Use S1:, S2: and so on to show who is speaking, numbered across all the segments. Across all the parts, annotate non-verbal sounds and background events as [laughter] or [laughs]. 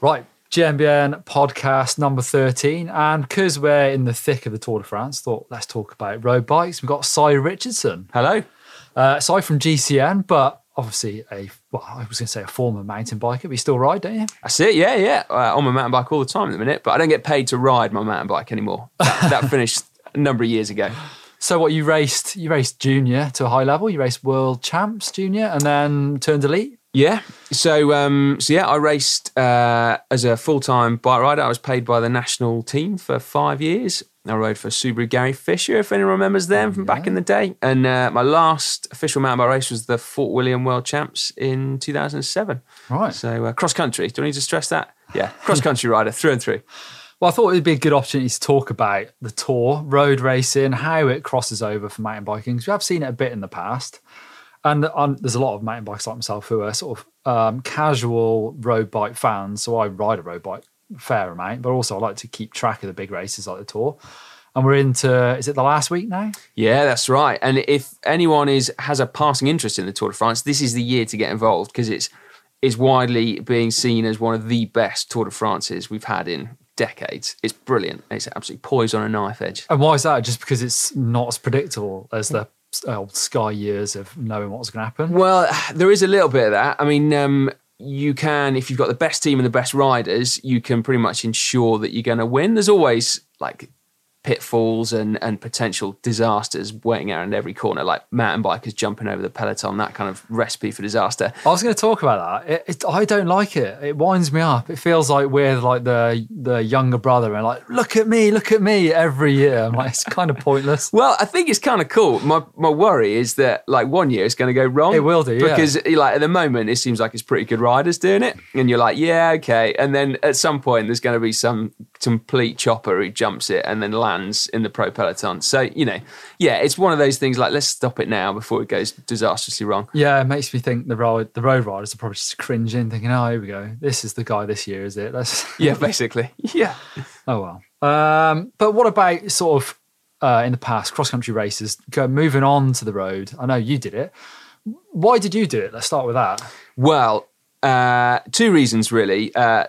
S1: Right, GMBN podcast number 13. And because we're in the thick of the Tour de France, thought let's talk about road bikes. We've got Si Richardson.
S2: Hello.
S1: Uh, Si from GCN, but obviously a, well, I was going to say a former mountain biker, but you still ride, don't you?
S2: That's it. Yeah, yeah. Uh, on my mountain bike all the time at the minute, but I don't get paid to ride my mountain bike anymore. That, [laughs] that finished a number of years ago.
S1: So what you raced? You raced junior to a high level. You raced world champs junior, and then turned elite.
S2: Yeah. So, um, so yeah, I raced uh, as a full time bike rider. I was paid by the national team for five years. I rode for Subaru Gary Fisher, if anyone remembers them from back in the day. And uh, my last official mountain bike race was the Fort William World Champs in 2007.
S1: Right.
S2: So uh, cross country. Do I need to stress that? Yeah, cross country [laughs] rider through and through.
S1: Well, I thought it'd be a good opportunity to talk about the tour, road racing, how it crosses over for mountain biking. Because we have seen it a bit in the past. And um, there's a lot of mountain bikes like myself who are sort of um, casual road bike fans. So I ride a road bike a fair amount, but also I like to keep track of the big races like the Tour. And we're into is it the last week now?
S2: Yeah, that's right. And if anyone is has a passing interest in the Tour de France, this is the year to get involved because it's is widely being seen as one of the best Tour de France's we've had in decades. It's brilliant. It's absolutely poised on a knife edge.
S1: And why is that? Just because it's not as predictable as the old Sky years of knowing what's going to happen?
S2: Well, there is a little bit of that. I mean, um, you can, if you've got the best team and the best riders, you can pretty much ensure that you're going to win. There's always like pitfalls and, and potential disasters waiting around every corner, like mountain bikers jumping over the peloton, that kind of recipe for disaster.
S1: I was going to talk about that. It, it, I don't like it. It winds me up. It feels like we're like the the younger brother and like, look at me, look at me every year. I'm like, it's kind of pointless. [laughs]
S2: Well, I think it's kind of cool. My my worry is that like one year it's going to go wrong.
S1: It will do, yeah.
S2: because like at the moment it seems like it's pretty good riders doing it, and you're like, yeah, okay. And then at some point there's going to be some complete chopper who jumps it and then lands in the pro peloton. So you know, yeah, it's one of those things like let's stop it now before it goes disastrously wrong.
S1: Yeah, it makes me think the road the road riders are probably just cringing, thinking, "Oh, here we go. This is the guy this year, is it?" That's [laughs]
S2: Yeah, [laughs] basically. Yeah.
S1: oh well. Um, but what about sort of uh, in the past cross country races? Go moving on to the road. I know you did it. Why did you do it? Let's start with that.
S2: Well, uh, two reasons really. Uh,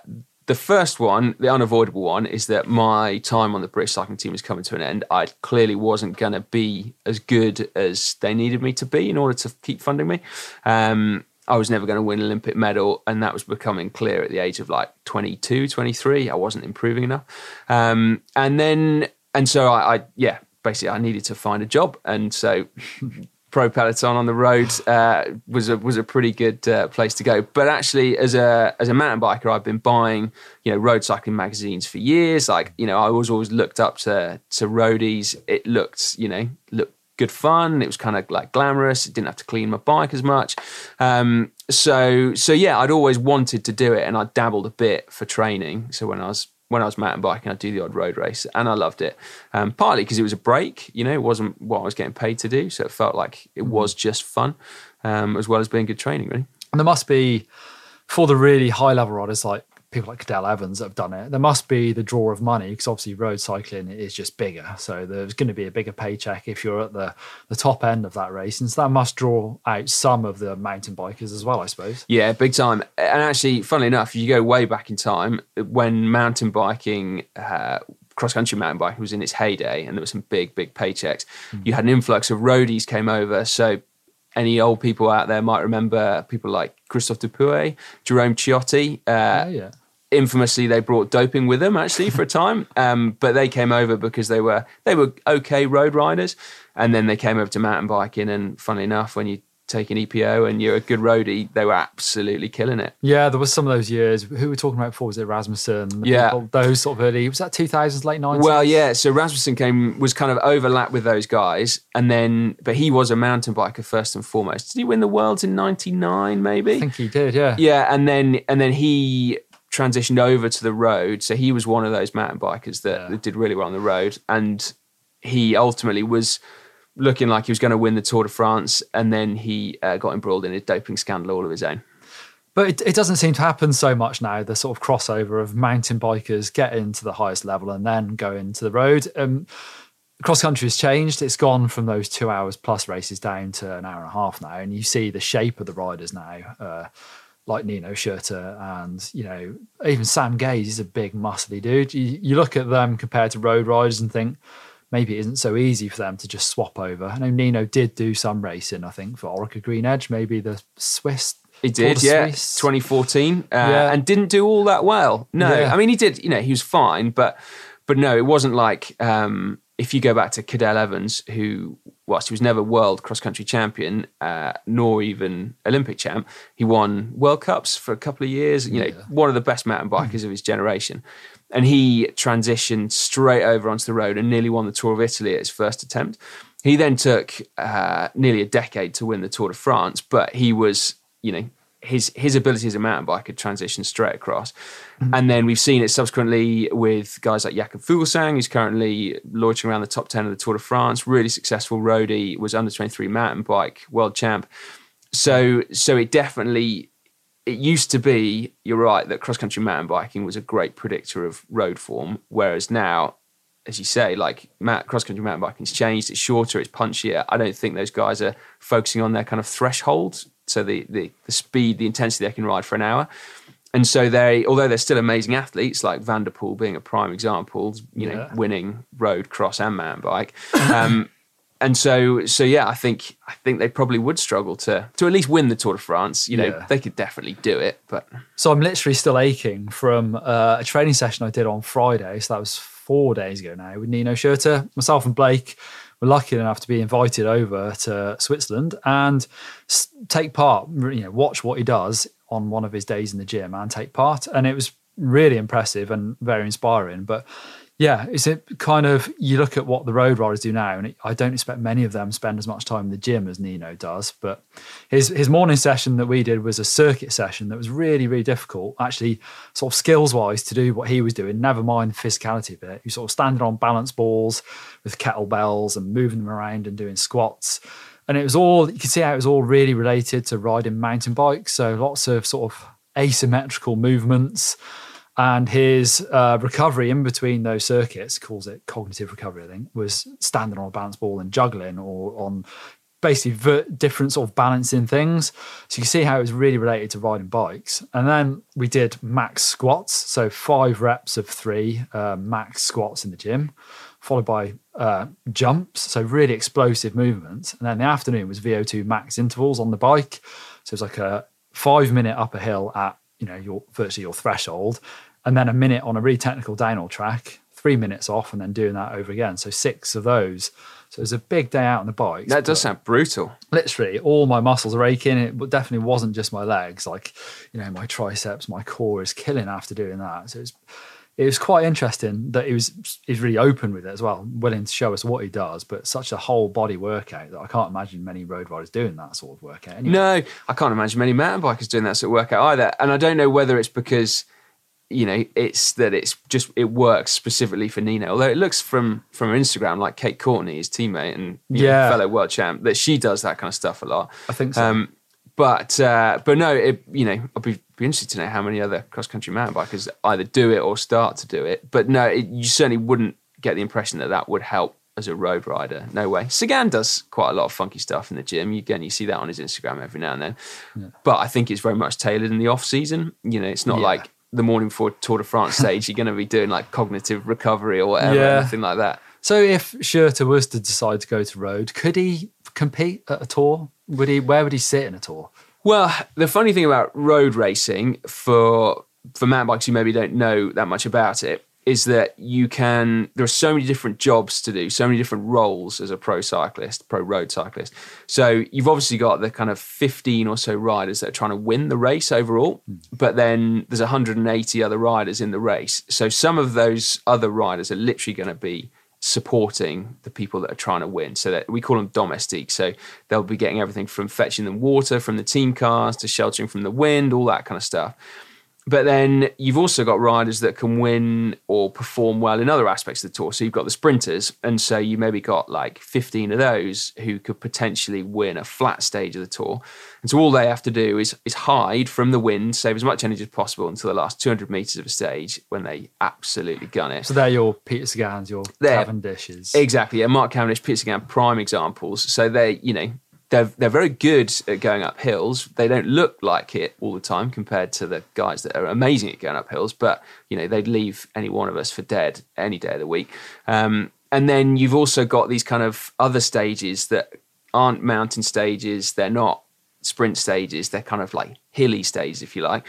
S2: the first one, the unavoidable one, is that my time on the British cycling team is coming to an end. I clearly wasn't going to be as good as they needed me to be in order to keep funding me. Um, I was never going to win an Olympic medal, and that was becoming clear at the age of like 22, 23. I wasn't improving enough. Um, and then, and so I, I, yeah, basically I needed to find a job. And so [laughs] Pro Peloton on the road uh, was a was a pretty good uh, place to go. But actually, as a as a mountain biker, I've been buying you know road cycling magazines for years. Like you know, I was always looked up to to roadies. It looked you know looked good fun. It was kind of like glamorous. It didn't have to clean my bike as much. Um, so so yeah, I'd always wanted to do it, and I dabbled a bit for training. So when I was when I was mountain biking, I'd do the odd road race, and I loved it. Um, partly because it was a break, you know, it wasn't what I was getting paid to do, so it felt like it was just fun, um, as well as being good training, really.
S1: And there must be for the really high level riders like people like Cadel Evans that have done it. There must be the draw of money because obviously road cycling is just bigger, so there's going to be a bigger paycheck if you're at the the top end of that race, and so that must draw out some of the mountain bikers as well, I suppose.
S2: Yeah, big time. And actually, funnily enough, you go way back in time when mountain biking. Uh, Cross country mountain biking was in its heyday, and there were some big, big paychecks. Mm. You had an influx of roadies came over, so any old people out there might remember people like Christophe Dupouey, Jerome Chiotti. Uh,
S1: Oh, yeah.
S2: Infamously, they brought doping with them actually for a time, [laughs] um, but they came over because they were they were okay road riders, and then they came over to mountain biking. And funnily enough, when you take an EPO and you're a good roadie, they were absolutely killing it.
S1: Yeah, there was some of those years. Who were we talking about before? Was it Rasmussen? The
S2: Yeah.
S1: people- those sort of early. Was that 2000s, late 90s?
S2: Well, yeah. So Rasmussen came was kind of overlapped with those guys, and then but he was a mountain biker first and foremost. Did he win the worlds in '99? Maybe.
S1: I think he did. Yeah.
S2: Yeah, and then and then he transitioned over to the road. So he was one of those mountain bikers that,
S1: Yeah.
S2: that did really well on the road, and he ultimately was looking like he was going to win the Tour de France, and then he uh, got embroiled in a doping scandal all of his own.
S1: But it, it doesn't seem to happen so much now. The sort of crossover of mountain bikers getting to the highest level and then going to the road. Um, cross country has changed. It's gone from those two hours plus races down to an hour and a half now, and you see the shape of the riders now. Uh, like Nino Schurter and you know even Sam Gaze is a big muscly dude. You, you look at them compared to road riders and think maybe it isn't so easy for them to just swap over. I know Nino did do some racing, I think, for Orica Green Edge, maybe the Swiss.
S2: He did, yeah,
S1: Swiss.
S2: 2014, uh,
S1: Yeah.
S2: and didn't do all that well. No,
S1: Yeah.
S2: I mean he did. You know, he was fine, but but no, it wasn't like um, if you go back to Cadel Evans, who whilst he was never world cross country champion, uh, nor even Olympic champ, he won World Cups for a couple of years. You know,
S1: Yeah.
S2: one of the best mountain bikers of his generation. And he transitioned straight over onto the road and nearly won the Tour of Italy at his first attempt. He then took uh, nearly a decade to win the Tour de France, but he was, you know, his his ability as a mountain biker transitioned straight across. Mm-hmm. And then we've seen it subsequently with guys like Jakob Fuglsang, who's currently loitering around the top 10 of the Tour de France, really successful roadie, was under 23 mountain bike world champ. So so it definitely it used to be, you're right, that cross country mountain biking was a great predictor of road form, whereas now, as you say, like cross country mountain biking's changed. It's shorter, it's punchier. I don't think those guys are focusing on their kind of threshold, so the the, the speed, the intensity they can ride for an hour. And so they, although they're still amazing athletes, like Van der Poel being a prime example, you know,
S1: Yeah.
S2: winning road, cross, and mountain bike. Um, [laughs] and so, so yeah, I think I think they probably would struggle to to at least win the Tour de France. You know,
S1: Yeah.
S2: they could definitely do it, but
S1: So I'm literally still aching from uh, a training session I did on Friday. So that was four days ago now with Nino Schurter. Myself and Blake were lucky enough to be invited over to Switzerland and take part, you know, watch what he does on one of his days in the gym and take part. And it was really impressive and very inspiring. But yeah, it's a kind of you look at what the road riders do now, and it, I don't expect many of them spend as much time in the gym as Nino does. But his his morning session that we did was a circuit session that was really really difficult, actually, sort of skills wise to do what he was doing. Never mind the physicality of it. He sort of standing on balance balls with kettlebells and moving them around and doing squats. And it was all you could see how it was all really related to riding mountain bikes. So lots of sort of asymmetrical movements and his uh, recovery in between those circuits calls it cognitive recovery i think was standing on a balance ball and juggling or on basically different sort of balancing things. So you can see how it was really related to riding bikes. And then we did max squats. So five reps of three uh, max squats in the gym followed by uh, jumps. So really explosive movements. And then the afternoon was vo2 max intervals on the bike. So it was like a five minute up a hill at you know your virtually your threshold and then a minute on a really technical downhill track, three minutes off, and then doing that over again. So six of those. So it was a big day out on the bike.
S2: that does sound brutal.
S1: literally all my muscles are aching. It definitely wasn't just my legs. Like, you know, my triceps, my core is killing after doing that. So it's it was quite interesting that he was he's really open with it as well, willing to show us what he does, but such a whole body workout that I can't imagine many road riders doing that sort of workout. Anyway.
S2: No, I can't imagine many mountain bikers doing that sort of workout either. And I don't know whether it's because you know it's that it's just it works specifically for Nino. Although it looks from from her Instagram like Kate Courtney, his teammate and you know,
S1: Yeah.
S2: fellow world champ, that she does that kind of stuff a lot.
S1: I think so.
S2: Um, but uh, but no, it, you know, I'd be, be interested to know how many other cross country mountain bikers either do it or start to do it. But no, it, you certainly wouldn't get the impression that that would help as a road rider. No way. Sagan does quite a lot of funky stuff in the gym. You, again, you see that on his Instagram every now and then. But I think it's very much tailored in the off season. You know, it's not
S1: Yeah.
S2: like the morning before Tour de France [laughs] stage. you're going to be doing like cognitive recovery or whatever,
S1: Yeah.
S2: anything like that.
S1: So if Schurter was to decide to go to road, could he compete at a tour? Would he? Where would he sit in a tour?
S2: Well, the funny thing about road racing for for mountain bikes who maybe don't know that much about it is that you can there are so many different jobs to do, so many different roles as a pro cyclist, pro road cyclist. So you've obviously got the kind of 15 or so riders that are trying to win the race overall, hmm. but then there's 180 other riders in the race. So some of those other riders are literally going to be supporting the people that are trying to win. So that we call them domestiques. So they'll be getting everything from fetching them water from the team cars to sheltering from the wind, all that kind of stuff. But then you've also got riders that can win or perform well in other aspects of the tour. So you've got the sprinters, and so you maybe got like 15 of those who could potentially win a flat stage of the tour. And so all they have to do is is hide from the wind, save as much energy as possible until the last 200 meters of a stage when they absolutely gun it.
S1: So they're your Peter Sagans, your. Cavendishes.
S2: Exactly. Yeah, Mark Cavendish, Peter Sagan, prime examples. So they, you know, they're they're very good at going up hills. They don't look like it all the time compared to the guys that are amazing at going up hills. But you know, they'd leave any one of us for dead any day of the week. Um, and then you've also got these kind of other stages that aren't mountain stages. They're not sprint stages. They're kind of like hilly stages, if you like.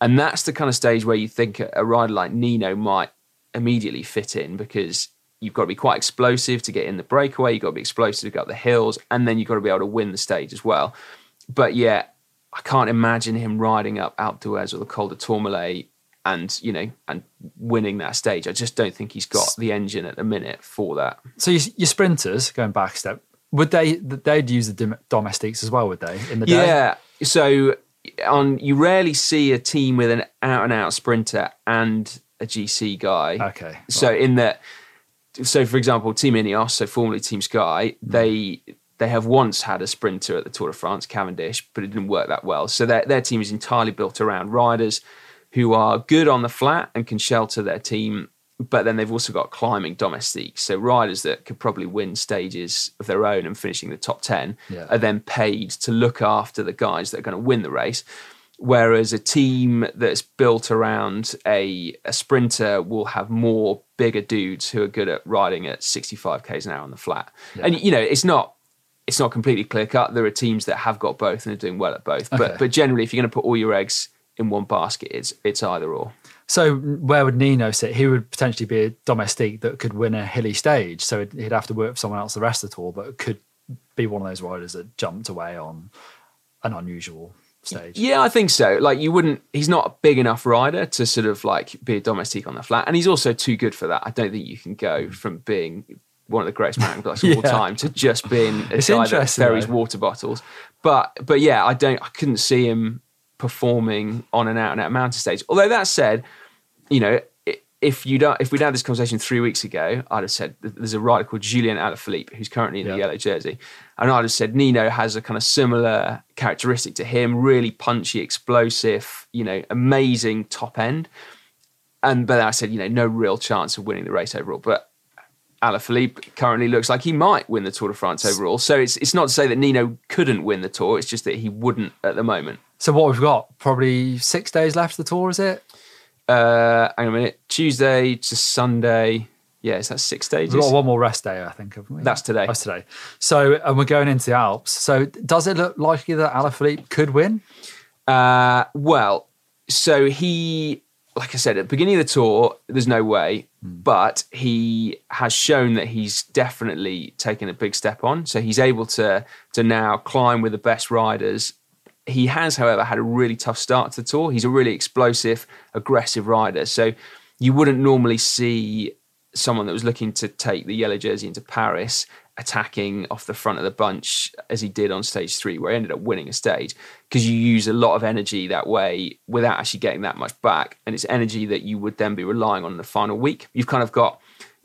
S2: And that's the kind of stage where you think a rider like Nino might immediately fit in because you've got to be quite explosive to get in the breakaway. You've got to be explosive to go up the hills, and then you've got to be able to win the stage as well. But yeah, I can't imagine him riding up Alpe d'Huez or the Col de Tourmalet and you know and winning that stage. I just don't think he's got the engine at the minute for that.
S1: So your, your sprinters going back a step, would they they'd use the domestiques as well? Would they in the day?
S2: Yeah. So on you rarely see a team with an out and out sprinter and a GC guy.
S1: Okay.
S2: So in that so for example, Team Ineos, so formerly Team Sky,
S1: Hmm.
S2: they they have once had a sprinter at the Tour de France, Cavendish, but it didn't work that well. So their their team is entirely built around riders who are good on the flat and can shelter their team, but then they've also got climbing domestiques. So riders that could probably win stages of their own and finishing the top ten
S1: Yeah.
S2: are then paid to look after the guys that are going to win the race. Whereas a team that's built around a, a sprinter will have more bigger dudes who are good at riding at 65 k's an hour on the flat. And you know, it's not it's not completely clear cut. There are teams that have got both and are doing well at both.
S1: Okay.
S2: But but generally, if you're going to put all your eggs in one basket, it's it's either or.
S1: So where would Nino sit? He would potentially be a domestique that could win a hilly stage. So he'd have to work for someone else the rest of the tour, but could be one of those riders that jumped away on an unusual stage.
S2: Yeah, I think so. Like you wouldn't. He's not a big enough rider to sort of like be a domestique on the flat, and he's also too good for that. I don't think you can go hmm. from being one of the greatest mountain bikers [laughs] of all time to just being [laughs] a
S1: It's
S2: guy that
S1: interesting,
S2: ferries
S1: though.
S2: water bottles. But but yeah, I don't. I couldn't see him performing on an out and out mountain stage. Although that said, you know. If you don't, if we'd had this conversation three weeks ago, I'd have said there's a writer called Julien Alaphilippe who's currently in the yellow jersey, and I'd have said Nino has a kind of similar characteristic to him, really punchy, explosive, you know, amazing top end. And but I said, you know, no real chance of winning the race overall. But Alaphilippe currently looks like he might win the Tour de France overall. So it's it's not to say that Nino couldn't win the Tour. It's just that he wouldn't at the moment.
S1: So what we've got? Probably six days left of the tour, is it?
S2: Uh, hang on a minute. Tuesday to Sunday. Yeah, is that six days?
S1: We've got one more rest day, I think. Haven't we?
S2: That's today.
S1: That's today. So and we're going into the Alps. So does it look likely that Alaphilippe could win?
S2: Uh, well, so he, like I said, at the beginning of the tour, there's no way, but he has shown that he's definitely taken a big step on. So he's able to to now climb with the best riders. He has, however, had a really tough start to the tour. He's a really explosive, aggressive rider. So you wouldn't normally see someone that was looking to take the yellow jersey into Paris attacking off the front of the bunch as he did on stage three, where he ended up winning a stage because you use a lot of energy that way without actually getting that much back. And it's energy that you would then be relying on in the final week. You've kind of got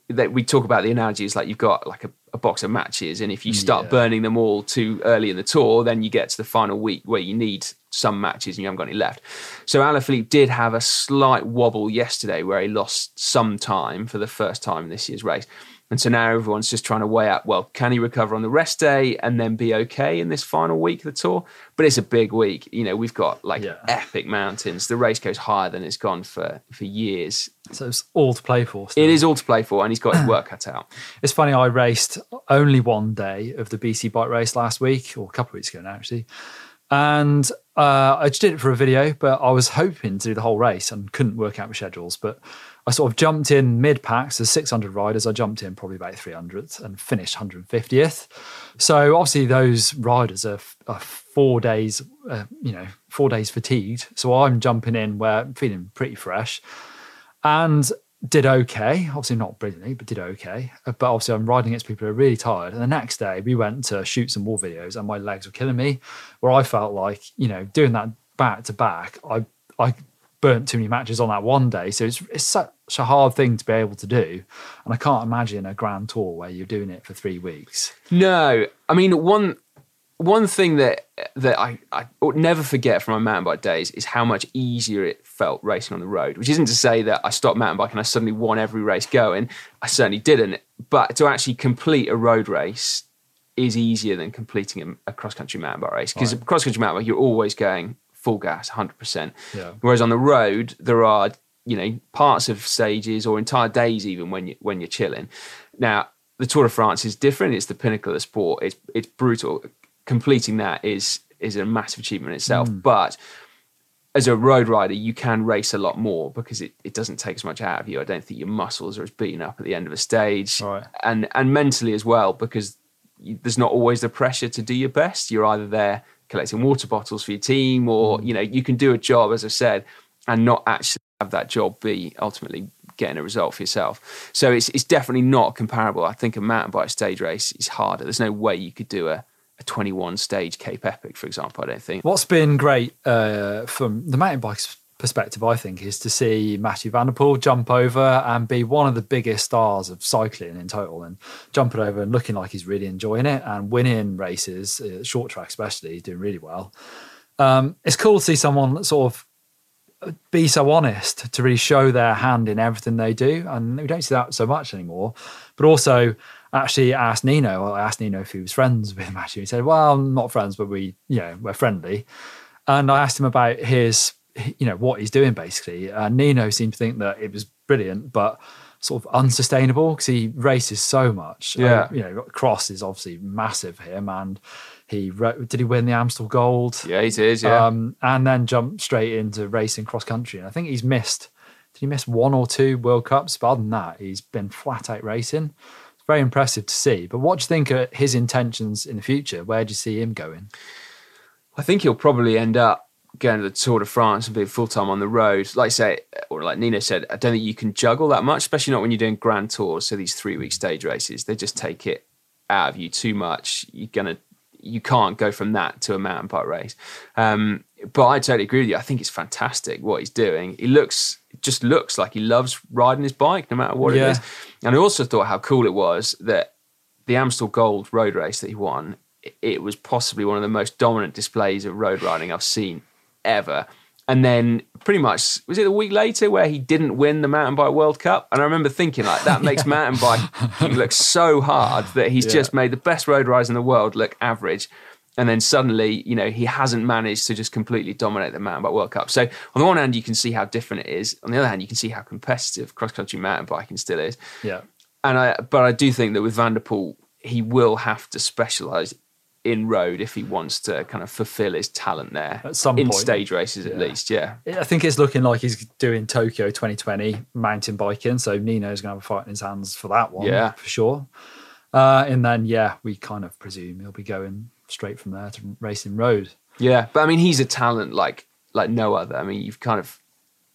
S2: that we talk about the analogy is like you've got like a, a box of matches, and if you start
S1: Yeah.
S2: burning them all too early in the tour, then you get to the final week where you need some matches and you haven't got any left. So Alaphilippe did have a slight wobble yesterday where he lost some time for the first time in this year's race. And so now everyone's just trying to weigh up, well, can he recover on the rest day and then be okay in this final week of the tour? But it's a big week. You know, we've got like
S1: Yeah.
S2: epic mountains. The race goes higher than it's gone for, for years.
S1: So it's all to play for. still.
S2: It is all to play for, and he's got his work cut out. [clears throat]
S1: It's funny, I raced only one day of the BC bike race last week, or a couple of weeks ago now, actually. And uh, I just did it for a video, but I was hoping to do the whole race and couldn't work out my schedules. But I sort of jumped in mid packs. There's 600 riders. I jumped in probably about 300th and finished 150th. So obviously, those riders are, are four days, uh, you know, four days fatigued. So I'm jumping in where I'm feeling pretty fresh and did okay. Obviously not brilliantly, but did okay. Uh, But obviously I'm riding against people who are really tired. And the next day we went to shoot some more videos and my legs were killing me where I felt like, you know, doing that back to back, I I burnt too many matches on that one day. So it's it's such a hard thing to be able to do. And I can't imagine a grand tour where you're doing it for three weeks.
S2: No, I mean one one thing that that I, I never forget from my mountain bike days is how much easier it felt racing on the road. Which isn't to say that I stopped mountain biking and I suddenly won every race going. I certainly didn't. But to actually complete a road race is easier than completing a, a cross country mountain bike race because
S1: Right.
S2: cross country mountain bike you're always going full gas, hundred percent.
S1: Yeah.
S2: Whereas on the road there are you know parts of stages or entire days even when you when you're chilling. Now the Tour de France is different. It's the pinnacle of the sport. It's it's brutal. Completing that is is a massive achievement in itself.
S1: Mm.
S2: But as a road rider, you can race a lot more because it, it doesn't take as much out of you. I don't think your muscles are as beaten up at the end of a stage,
S1: Right.
S2: and and mentally as well because you, there's not always the pressure to do your best. You're either there collecting water bottles for your team, or
S1: Mm.
S2: you know you can do a job as I said, and not actually have that job be ultimately getting a result for yourself. So it's it's definitely not comparable. I think a mountain bike stage race is harder. There's no way you could do a a 21 stage Cape Epic, for example. I don't think.
S1: What's been great uh, from the mountain bike's perspective, I think, is to see Mathieu Van der Poel jump over and be one of the biggest stars of cycling in total, and jumping over and looking like he's really enjoying it and winning races, uh, short track especially, doing really well. Um, it's cool to see someone sort of be so honest to really show their hand in everything they do, and we don't see that so much anymore. But also, actually asked Nino. I asked Nino if he was friends with Mathieu. He said, "Well, I'm not friends, but we, you know, we're friendly." And I asked him about his, you know, what he's doing basically. And Nino seemed to think that it was brilliant, but sort of unsustainable because he races so much.
S2: Yeah.
S1: Uh, you know, cross is obviously massive for him, and he did he win the Amstel Gold?
S2: Yeah, he did. Yeah.
S1: um, and then jumped straight into racing cross country. And I think he's missed. Did he miss one or two World Cups? But other than that, he's been flat out racing. Very impressive to see. But what do you think are his intentions in the future? Where do you see him going?
S2: I think he'll probably end up going to the Tour de France and being full time on the road. Like I say, or like Nino said, I don't think you can juggle that much, especially not when you're doing grand tours. So these three week stage races, they just take it out of you too much. You're gonna, you can't go from that to a mountain bike race. Um, but I totally agree with you. I think it's fantastic what he's doing. He looks, just looks like he loves riding his bike, no matter what
S1: Yeah.
S2: it is. And I also thought how cool it was that the Amstel Gold road race that he won, it- it was possibly one of the most dominant displays of road riding I've seen ever. And then pretty much was it a week later where he didn't win the mountain bike World Cup? And I remember thinking like that [laughs] makes mountain biking [laughs] look so hard that he's
S1: Yeah.
S2: just made the best road riders in the world look average. And then suddenly, you know, he hasn't managed to just completely dominate the mountain bike World Cup. So on the one hand, you can see how different it is. On the other hand, you can see how competitive cross country mountain biking still is
S1: Yeah.
S2: and I but I do think that with Van der Poel he will have to specialise in road if he wants to kind of fulfil his talent there
S1: At some
S2: in
S1: point.
S2: stage races at
S1: Yeah.
S2: least. Yeah,
S1: I think it's looking like he's doing Tokyo 2020 mountain biking. So Nino's going to have a fight in his hands for that one,
S2: Yeah.
S1: for sure. Uh, and then, yeah, we kind of presume he'll be going straight from there to racing road.
S2: yeah. But I mean, he's a talent like like no other. I mean, you've kind of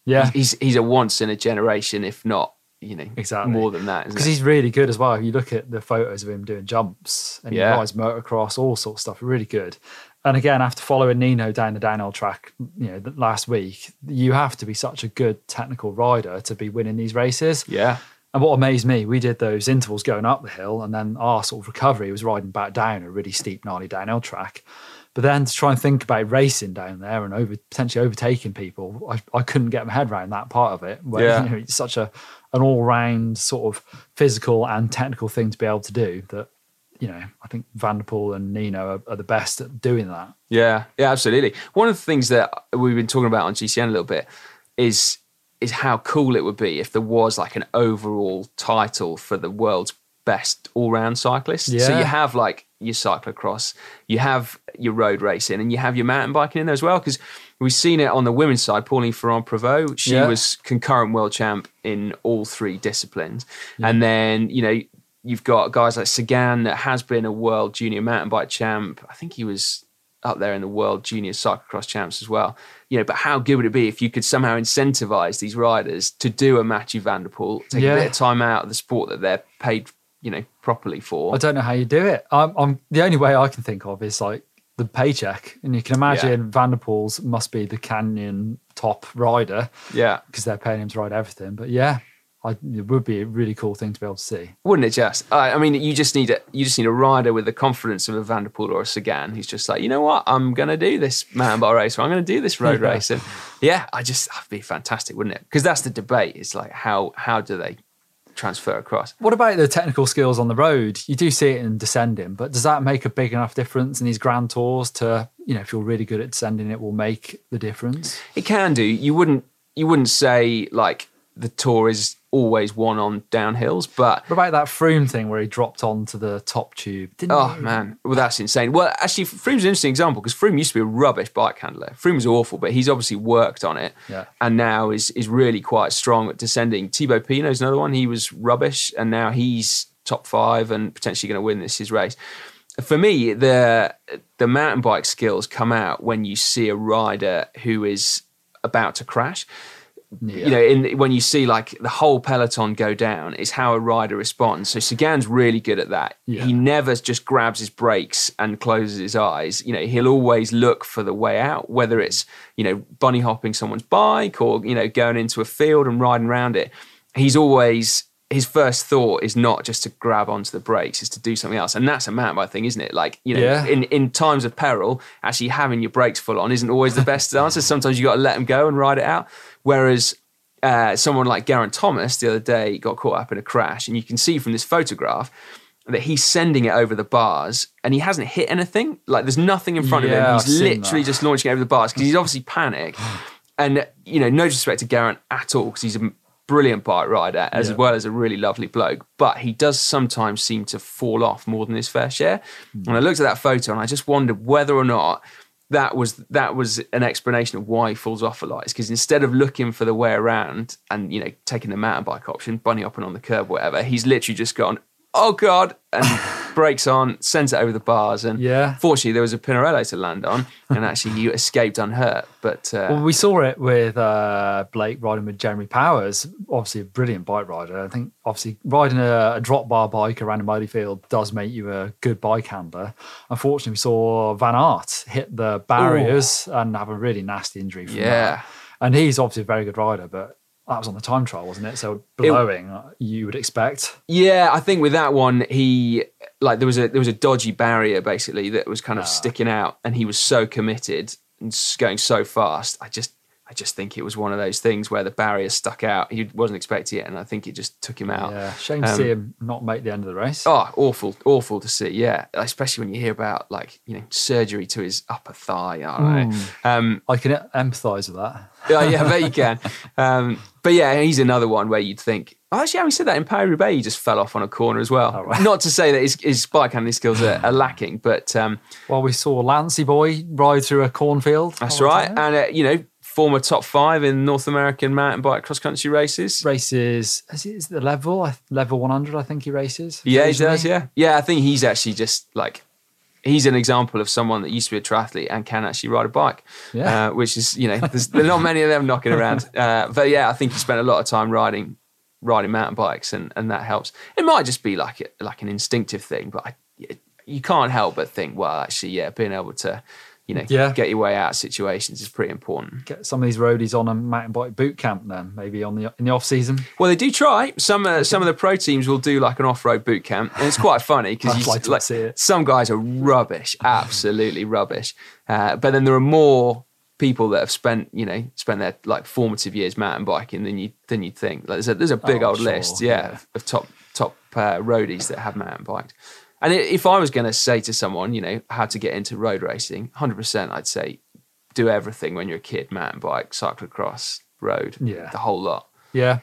S1: Yeah,
S2: he's he's a once in a generation, if not you know
S1: Exactly.
S2: more than that.
S1: because he's really good as well. If you look at the photos of him doing jumps and
S2: Yeah.
S1: he rides motocross, all sorts of stuff, really good. And again, after following Nino down the downhill track, you know, last week, you have to be such a good technical rider to be winning these races.
S2: yeah,
S1: And what amazed me, we did those intervals going up the hill, and then our sort of recovery was riding back down a really steep, gnarly downhill track. But then to try and think about racing down there and over potentially overtaking people, I, I couldn't get my head around that part of it. Where
S2: Yeah.
S1: you know, it's such a an all round sort of physical and technical thing to be able to do that. You know, I think Van der Poel and Nino are, are the best at doing that.
S2: Yeah, yeah, absolutely. One of the things that we've been talking about on GCN a little bit is is how cool it would be if there was like an overall title for the world's best all round cyclist. So you have like your cyclocross, you have your road racing, and you have your mountain biking in there as well. Because we've seen it on the women's side. Pauline Ferrand Prevot, she
S1: Yeah.
S2: was concurrent world champ in all three disciplines, and then you know. You've got guys like Sagan that has been a world junior mountain bike champ. I think he was up there in the world junior cyclocross champs as well. You know, but how good would it be if you could somehow incentivize these riders to do a Mathieu Vanderpool, take
S1: Yeah.
S2: a bit of time out of the sport that they're paid, you know, properly for?
S1: I don't know how you do it. I'm, I'm the only way I can think of is like the paycheck, and you can imagine Van der Poel's must be the Canyon top rider
S2: yeah,
S1: because they're paying him to ride everything. But yeah, I, it would be a really cool thing to be able to see.
S2: wouldn't it just? I, I mean, you just need a you just need a rider with the confidence of a Van der Poel or a Sagan who's just like, you know what, I'm gonna do this mountain bike race or I'm gonna do this road
S1: Yeah.
S2: race, and yeah, I just that'd be fantastic, wouldn't it? Because that's the debate. It's like how how do they transfer across.
S1: What about the technical skills on the road? You do see it in descending, but does that make a big enough difference in these grand tours to, you know, if you're really good at descending, it will make the difference?
S2: It can do. You wouldn't you wouldn't say like the tour is always won on downhills, but
S1: What about that Froome thing where he dropped onto the top tube? Didn't
S2: Oh
S1: he?
S2: man, well that's insane. Well, actually, Froome's an interesting example because Froome used to be a rubbish bike handler. Froome was awful, but he's obviously worked on it,
S1: Yeah.
S2: and now is is really quite strong at descending. Thibaut Pinot's another one. He was rubbish, and now he's top five and potentially going to win this his race. For me, the the mountain bike skills come out when you see a rider who is about to crash
S1: Yeah.
S2: you know, in when you see like the whole peloton go down, is how a rider responds. So Sagan's really good at that.
S1: Yeah.
S2: He never just grabs his brakes and closes his eyes. You know, he'll always look for the way out, whether it's you know bunny hopping someone's bike or you know going into a field and riding around it. He's always his first thought is not just to grab onto the brakes, is to do something else, and that's a mountain bike thing, isn't it? Like you know,
S1: Yeah.
S2: in in times of peril, actually having your brakes full on isn't always the best answer. Sometimes you got to let them go and ride it out. Whereas uh, someone like Geraint Thomas the other day got caught up in a crash, and you can see from this photograph that he's sending it over the bars, and he hasn't hit anything. Like there's nothing in front
S1: Yeah,
S2: of him. He's literally
S1: that.
S2: just launching it over the bars because he's obviously panicked. [sighs] And you know, no disrespect to Geraint at all, because he's a brilliant bike rider as
S1: Yeah.
S2: well as a really lovely bloke. But he does sometimes seem to fall off more than his fair share.
S1: Hmm.
S2: And I looked at that photo, and I just wondered whether or not that was that was an explanation of why he falls off a lot. Is because instead of looking for the way around and you know taking the mountain bike option, bunny hopping on the curb, whatever, he's literally just gone, oh god, and [laughs] brakes on, sends it over the bars, and
S1: Yeah.
S2: fortunately there was a Pinarello to land on, and actually you escaped unhurt. But uh,
S1: Well, we saw it with uh, Blake riding with Jeremy Powers, obviously a brilliant bike rider. I think obviously riding a, a drop bar bike around a muddy field does make you a good bike handler. Unfortunately, we saw Van Aert hit the barriers and have a really nasty injury from
S2: Yeah.
S1: that. And he's obviously a very good rider, but that was on the time trial, wasn't it? So blowing, uh, you would expect.
S2: Yeah, I think with that one, he like there was a there was a dodgy barrier basically that was kind of sticking out, and he was so committed and going so fast. I just I just think it was one of those things where the barrier stuck out. He wasn't expecting it, and I think it just took him out.
S1: Yeah, shame to
S2: Um,
S1: see him not make the end of the race.
S2: Oh, awful, awful to see. Yeah, especially when you hear about like you know surgery to his upper thigh. I don't. Um,
S1: I can empathise with that.
S2: yeah, yeah, I bet you can. [laughs] Um, but yeah, he's another one where you'd think. Oh, actually, having said that, in Paris Roubaix, he just fell off on a corner as well.
S1: Oh, right.
S2: Not to say that his, his bike handling skills are, are lacking, but um,
S1: Well, we saw Lancey Boy ride through a cornfield.
S2: that's right. And uh, you know, former top five in North American mountain bike cross country races.
S1: races. Is it, is it the level? Leadville 100, I think he races.
S2: Yeah, he does. Yeah, yeah. I think he's actually just like he's an example of someone that used to be a triathlete and can actually ride a bike.
S1: Yeah.
S2: uh, which is you know there's, there's not many of them knocking around. [laughs] Uh, but yeah, I think he spent a lot of time riding riding mountain bikes, and and that helps. It might just be like a, like an instinctive thing, but I, you can't help but think, well, actually, yeah, being able to you know
S1: Yeah.
S2: get your way out of situations is pretty important.
S1: Get some of these roadies on a mountain bike boot camp then, maybe on the in the off season.
S2: Well, they do try. Some uh, some of the pro teams will do like an off road boot camp, and it's quite funny because [laughs]
S1: like to see it.
S2: some guys are rubbish, absolutely rubbish. Uh, but then there are more people that have spent you know spent their like formative years mountain biking than you than you'd think. Like, there's a there's a big
S1: Oh,
S2: old
S1: sure,
S2: list, yeah,
S1: yeah.
S2: Of, of top top uh, roadies that have mountain biked. And if I was going to say to someone, you know, how to get into road racing, 100%, I'd say do everything when you're a kid: mountain bike, cyclocross, road,
S1: Yeah.
S2: the whole lot.
S1: Yeah,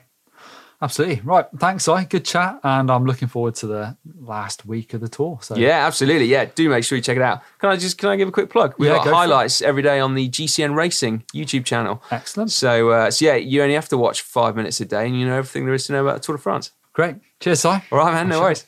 S1: absolutely. Right. Thanks, I. Good chat. And I'm looking forward to the last week of the tour. So
S2: Yeah, absolutely. Yeah, do make sure you check it out. Can I just can I give a quick plug? We've
S1: Yeah,
S2: got
S1: go
S2: highlights every day on the GCN Racing YouTube channel.
S1: Excellent.
S2: So, uh, so yeah, you only have to watch five minutes a day, and you know everything there is to know about the Tour de France.
S1: Great. Cheers, Si.
S2: All right, man. No worries.